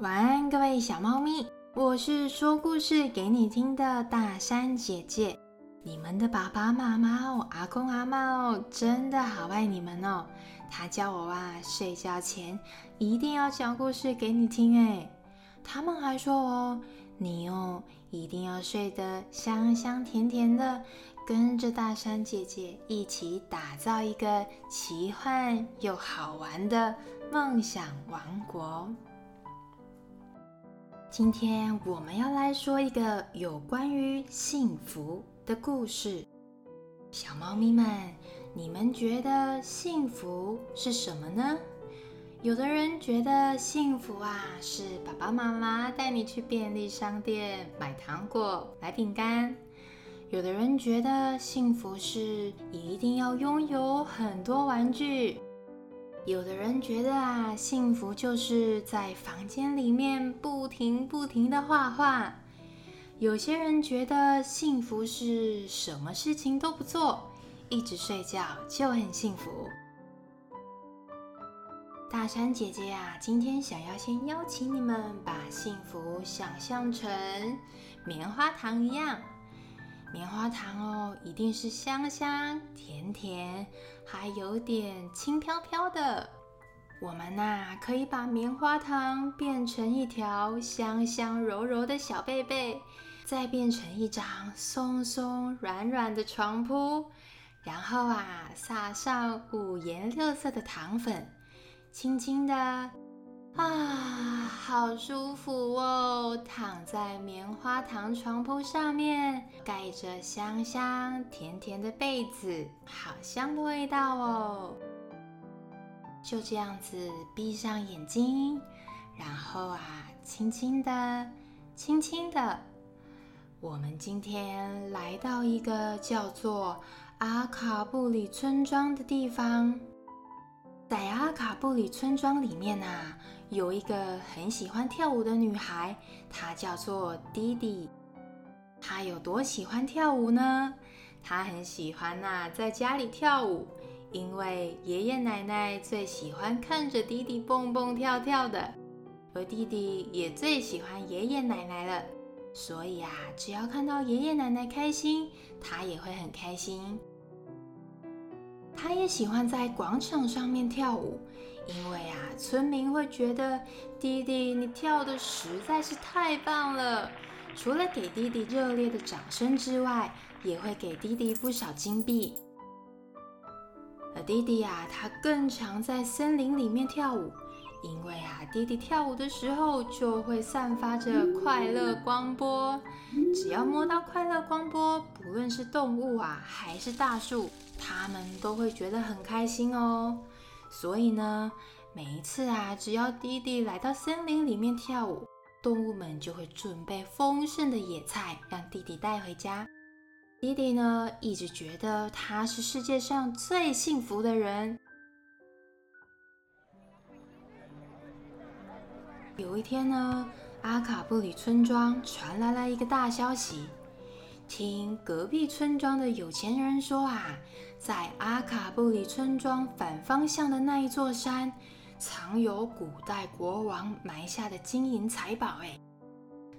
晚安，各位小猫咪，我是说故事给你听的大山姐姐。你们的爸爸妈妈哦，阿公阿妈哦，真的好爱你们哦。他叫我啊，睡觉前一定要讲故事给你听哎。他们还说哦，你哦一定要睡得香香甜甜的，跟着大山姐姐一起打造一个奇幻又好玩的梦想王国。今天我们要来说一个有关于幸福的故事。小猫咪们，你们觉得幸福是什么呢？有的人觉得幸福啊，是爸爸妈妈带你去便利商店买糖果、买饼干；有的人觉得幸福是一定要拥有很多玩具。有的人觉得啊，幸福就是在房间里面不停不停的画画；有些人觉得幸福是什么事情都不做，一直睡觉就很幸福。大山姐姐呀，今天想要先邀请你们把幸福想象成棉花糖一样。棉花糖哦，一定是香香甜甜，还有点轻飘飘的。我们呐，可以把棉花糖变成一条香香柔柔的小被被，再变成一张松松软软的床铺，然后啊，撒上五颜六色的糖粉，轻轻的。啊，好舒服哦！躺在棉花糖床铺上面，盖着香香甜甜的被子，好香的味道哦。就这样子，闭上眼睛，然后啊，轻轻的，轻轻的，我们今天来到一个叫做阿卡布里村庄的地方。在阿卡布里村庄里面啊，有一个很喜欢跳舞的女孩，她叫做迪迪。她有多喜欢跳舞呢？她很喜欢呐，在家里跳舞，因为爷爷奶奶最喜欢看着迪迪蹦蹦跳跳的，而弟弟也最喜欢爷爷奶奶了。所以啊，只要看到爷爷奶奶开心，他也会很开心。他也喜欢在广场上面跳舞，因为啊，村民会觉得弟弟你跳的实在是太棒了。除了给弟弟热烈的掌声之外，也会给弟弟不少金币。而弟弟啊，他更常在森林里面跳舞，因为啊，弟弟跳舞的时候就会散发着快乐光波。只要摸到快乐光波，不论是动物啊，还是大树。他们都会觉得很开心哦，所以呢，每一次啊，只要弟弟来到森林里面跳舞，动物们就会准备丰盛的野菜让弟弟带回家。弟弟呢，一直觉得他是世界上最幸福的人。有一天呢，阿卡布里村庄传来了一个大消息。听隔壁村庄的有钱人说啊，在阿卡布里村庄反方向的那一座山，藏有古代国王埋下的金银财宝。哎，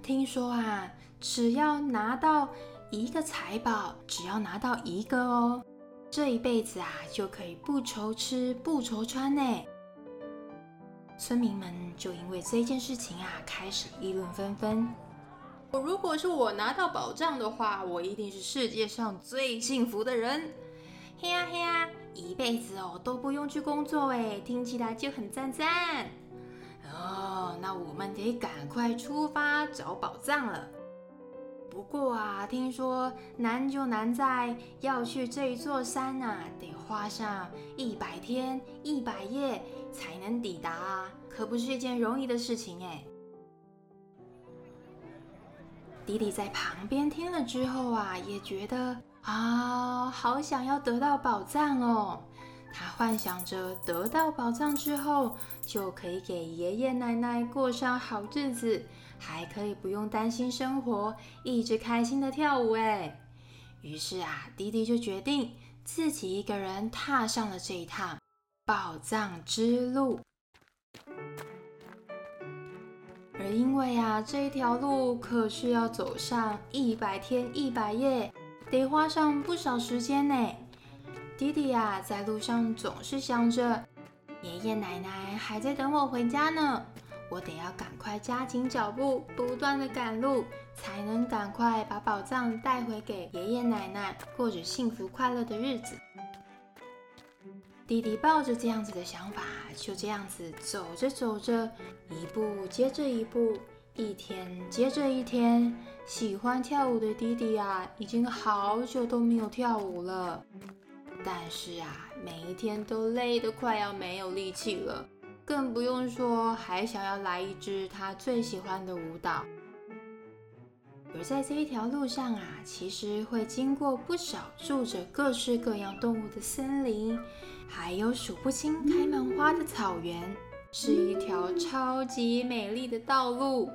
听说啊，只要拿到一个财宝，只要拿到一个哦，这一辈子啊就可以不愁吃不愁穿呢。村民们就因为这件事情啊，开始议论纷纷。如果是我拿到宝藏的话，我一定是世界上最幸福的人。嘿呀嘿呀，一辈子哦都不用去工作哎，听起来就很赞赞。哦，那我们得赶快出发找宝藏了。不过啊，听说难就难在要去这一座山啊，得花上一百天一百夜才能抵达，可不是一件容易的事情哎。弟弟在旁边听了之后啊，也觉得啊，好想要得到宝藏哦。他幻想着得到宝藏之后，就可以给爷爷奶奶过上好日子，还可以不用担心生活，一直开心的跳舞。哎，于是啊，弟弟就决定自己一个人踏上了这一趟宝藏之路。而因为啊，这一条路可是要走上一百天一百夜，得花上不少时间呢。弟弟呀，在路上总是想着，爷爷奶奶还在等我回家呢，我得要赶快加紧脚步，不断的赶路，才能赶快把宝藏带回给爷爷奶奶，过着幸福快乐的日子。弟弟抱着这样子的想法，就这样子走着走着，一步接着一步，一天接着一天。喜欢跳舞的弟弟啊，已经好久都没有跳舞了。但是啊，每一天都累得快要没有力气了，更不用说还想要来一支他最喜欢的舞蹈。而在这一条路上啊，其实会经过不少住着各式各样动物的森林。还有数不清开满花的草原，是一条超级美丽的道路。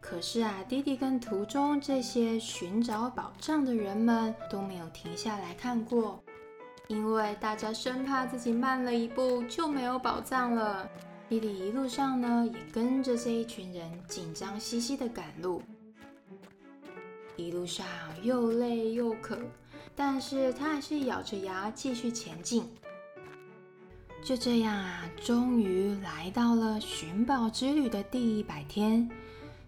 可是啊，弟弟跟途中这些寻找宝藏的人们都没有停下来看过，因为大家生怕自己慢了一步就没有宝藏了。弟弟一路上呢，也跟着这一群人紧张兮兮的赶路，一路上又累又渴，但是他还是咬着牙继续前进。就这样啊，终于来到了寻宝之旅的第一百天。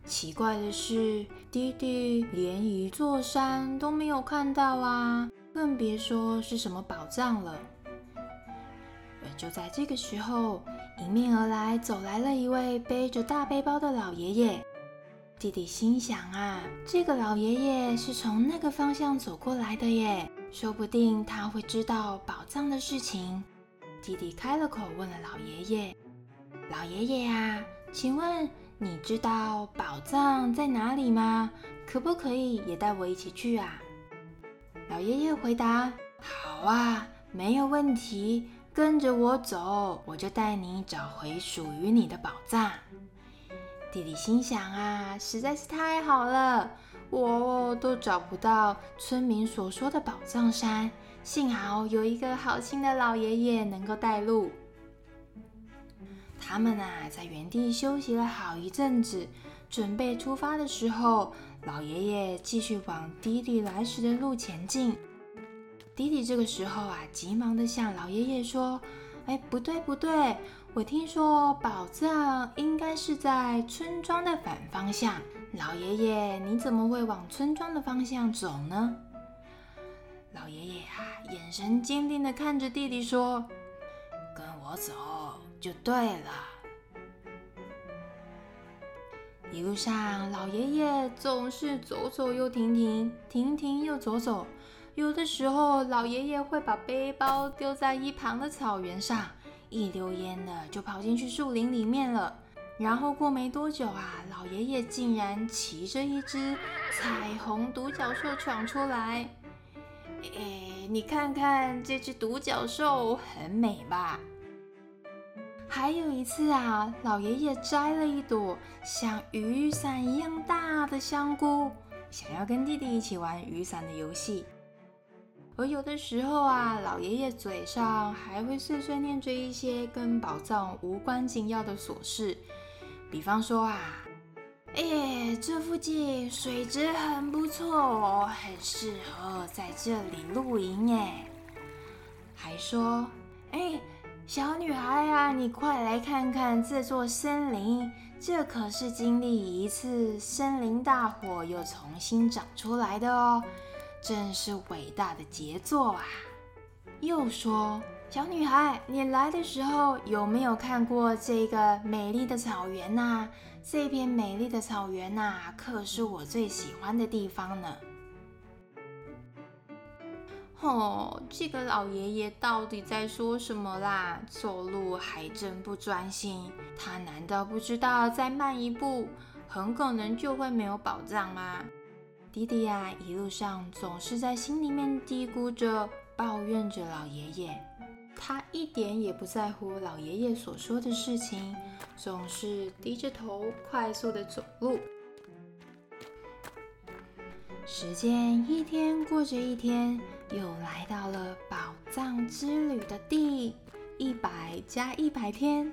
奇怪的是，弟弟连一座山都没有看到啊，更别说是什么宝藏了。而就在这个时候，迎面而来走来了一位背着大背包的老爷爷。弟弟心想啊，这个老爷爷是从那个方向走过来的耶，说不定他会知道宝藏的事情。弟弟开了口，问了老爷爷：“老爷爷呀，请问你知道宝藏在哪里吗？可不可以也带我一起去啊？”老爷爷回答：“好啊，没有问题，跟着我走，我就带你找回属于你的宝藏。”弟弟心想啊，实在是太好了，我都找不到村民所说的宝藏山。幸好有一个好心的老爷爷能够带路。他们啊，在原地休息了好一阵子，准备出发的时候，老爷爷继续往弟弟来时的路前进。弟弟这个时候啊，急忙的向老爷爷说：“哎，不对不对，我听说宝藏应该是在村庄的反方向。老爷爷，你怎么会往村庄的方向走呢？”老爷爷啊，眼神坚定的看着弟弟说：“跟我走就对了。”一路上，老爷爷总是走走又停停，停停又走走。有的时候，老爷爷会把背包丢在一旁的草原上，一溜烟的就跑进去树林里面了。然后过没多久啊，老爷爷竟然骑着一只彩虹独角兽闯出来。哎，你看看这只独角兽很美吧？还有一次啊，老爷爷摘了一朵像雨伞一样大的香菇，想要跟弟弟一起玩雨伞的游戏。而有的时候啊，老爷爷嘴上还会碎碎念着一些跟宝藏无关紧要的琐事，比方说啊。哎，这附近水质很不错哦，很适合在这里露营。哎，还说，哎，小女孩啊，你快来看看这座森林，这可是经历一次森林大火又重新长出来的哦，真是伟大的杰作啊！又说，小女孩，你来的时候有没有看过这个美丽的草原呐？这片美丽的草原呐，可是我最喜欢的地方呢。哦，这个老爷爷到底在说什么啦？走路还真不专心。他难道不知道再慢一步，很可能就会没有宝藏吗？迪迪呀，一路上总是在心里面嘀咕着，抱怨着老爷爷。他一点也不在乎老爷爷所说的事情，总是低着头快速的走路。时间一天过着一天，又来到了宝藏之旅的第一百加一百天。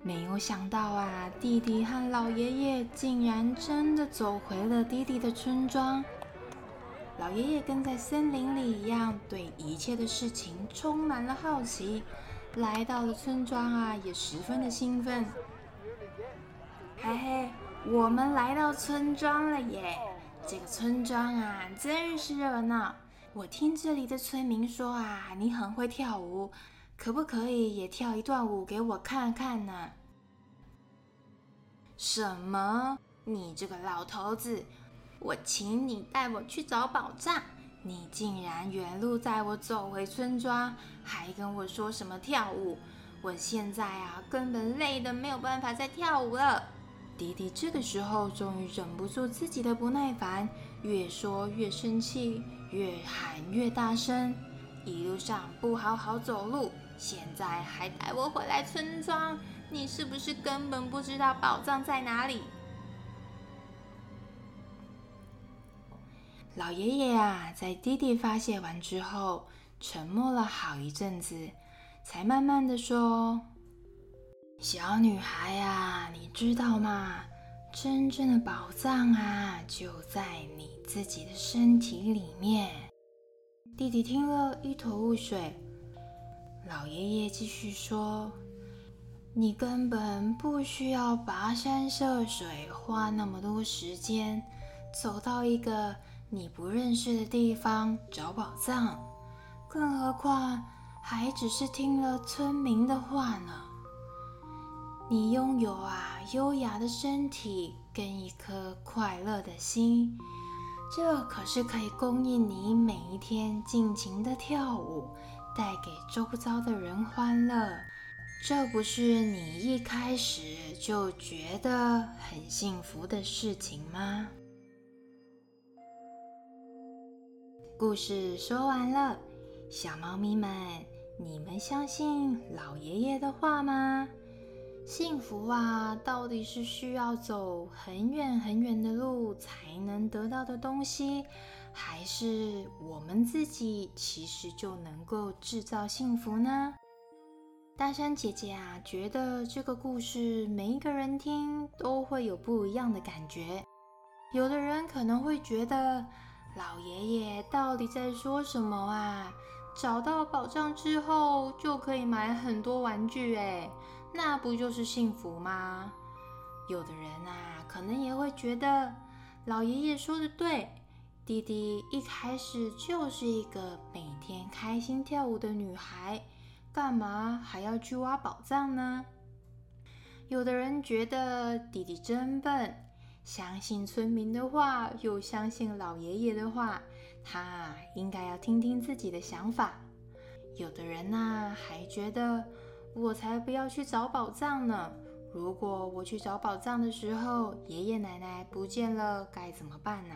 没有想到啊，弟弟和老爷爷竟然真的走回了弟弟的村庄。老爷爷跟在森林里一样，对一切的事情充满了好奇。来到了村庄啊，也十分的兴奋。嘿嘿，我们来到村庄了耶！这个村庄啊，真是热闹。我听这里的村民说啊，你很会跳舞。可不可以也跳一段舞给我看看呢？什么？你这个老头子！我请你带我去找宝藏，你竟然原路带我走回村庄，还跟我说什么跳舞？我现在啊，根本累得没有办法再跳舞了。弟弟这个时候终于忍不住自己的不耐烦，越说越生气，越喊越大声，一路上不好好走路。现在还带我回来村庄，你是不是根本不知道宝藏在哪里？老爷爷啊，在弟弟发泄完之后，沉默了好一阵子，才慢慢的说：“小女孩呀，你知道吗？真正的宝藏啊，就在你自己的身体里面。”弟弟听了一头雾水。老爷爷继续说：“你根本不需要跋山涉水，花那么多时间，走到一个你不认识的地方找宝藏，更何况还只是听了村民的话呢。你拥有啊优雅的身体跟一颗快乐的心，这可是可以供应你每一天尽情的跳舞。”带给周遭的人欢乐，这不是你一开始就觉得很幸福的事情吗？故事说完了，小猫咪们，你们相信老爷爷的话吗？幸福啊，到底是需要走很远很远的路才能得到的东西？还是我们自己其实就能够制造幸福呢？大山姐姐啊，觉得这个故事每一个人听都会有不一样的感觉。有的人可能会觉得老爷爷到底在说什么啊？找到宝藏之后就可以买很多玩具，哎，那不就是幸福吗？有的人啊，可能也会觉得老爷爷说的对。弟弟一开始就是一个每天开心跳舞的女孩，干嘛还要去挖宝藏呢？有的人觉得弟弟真笨，相信村民的话，又相信老爷爷的话，他应该要听听自己的想法。有的人呐，还觉得我才不要去找宝藏呢！如果我去找宝藏的时候，爷爷奶奶不见了，该怎么办呢？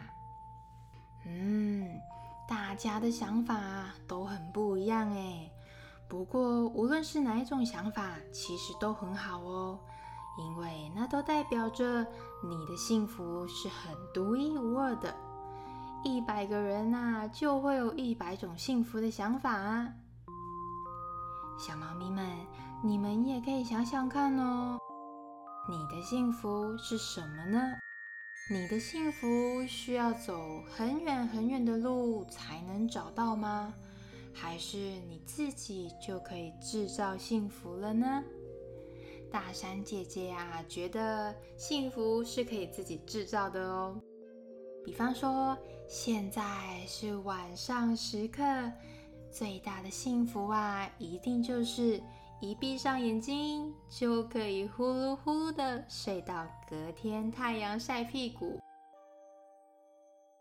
嗯，大家的想法都很不一样哎。不过无论是哪一种想法，其实都很好哦，因为那都代表着你的幸福是很独一无二的。一百个人呐，就会有一百种幸福的想法啊。小猫咪们，你们也可以想想看哦，你的幸福是什么呢？你的幸福需要走很远很远的路才能找到吗？还是你自己就可以制造幸福了呢？大山姐姐啊，觉得幸福是可以自己制造的哦。比方说，现在是晚上时刻，最大的幸福啊，一定就是。一闭上眼睛，就可以呼噜呼噜的睡到隔天太阳晒屁股。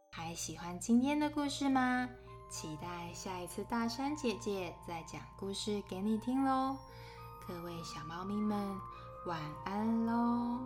还喜欢今天的故事吗？期待下一次大山姐姐再讲故事给你听喽！各位小猫咪们，晚安喽！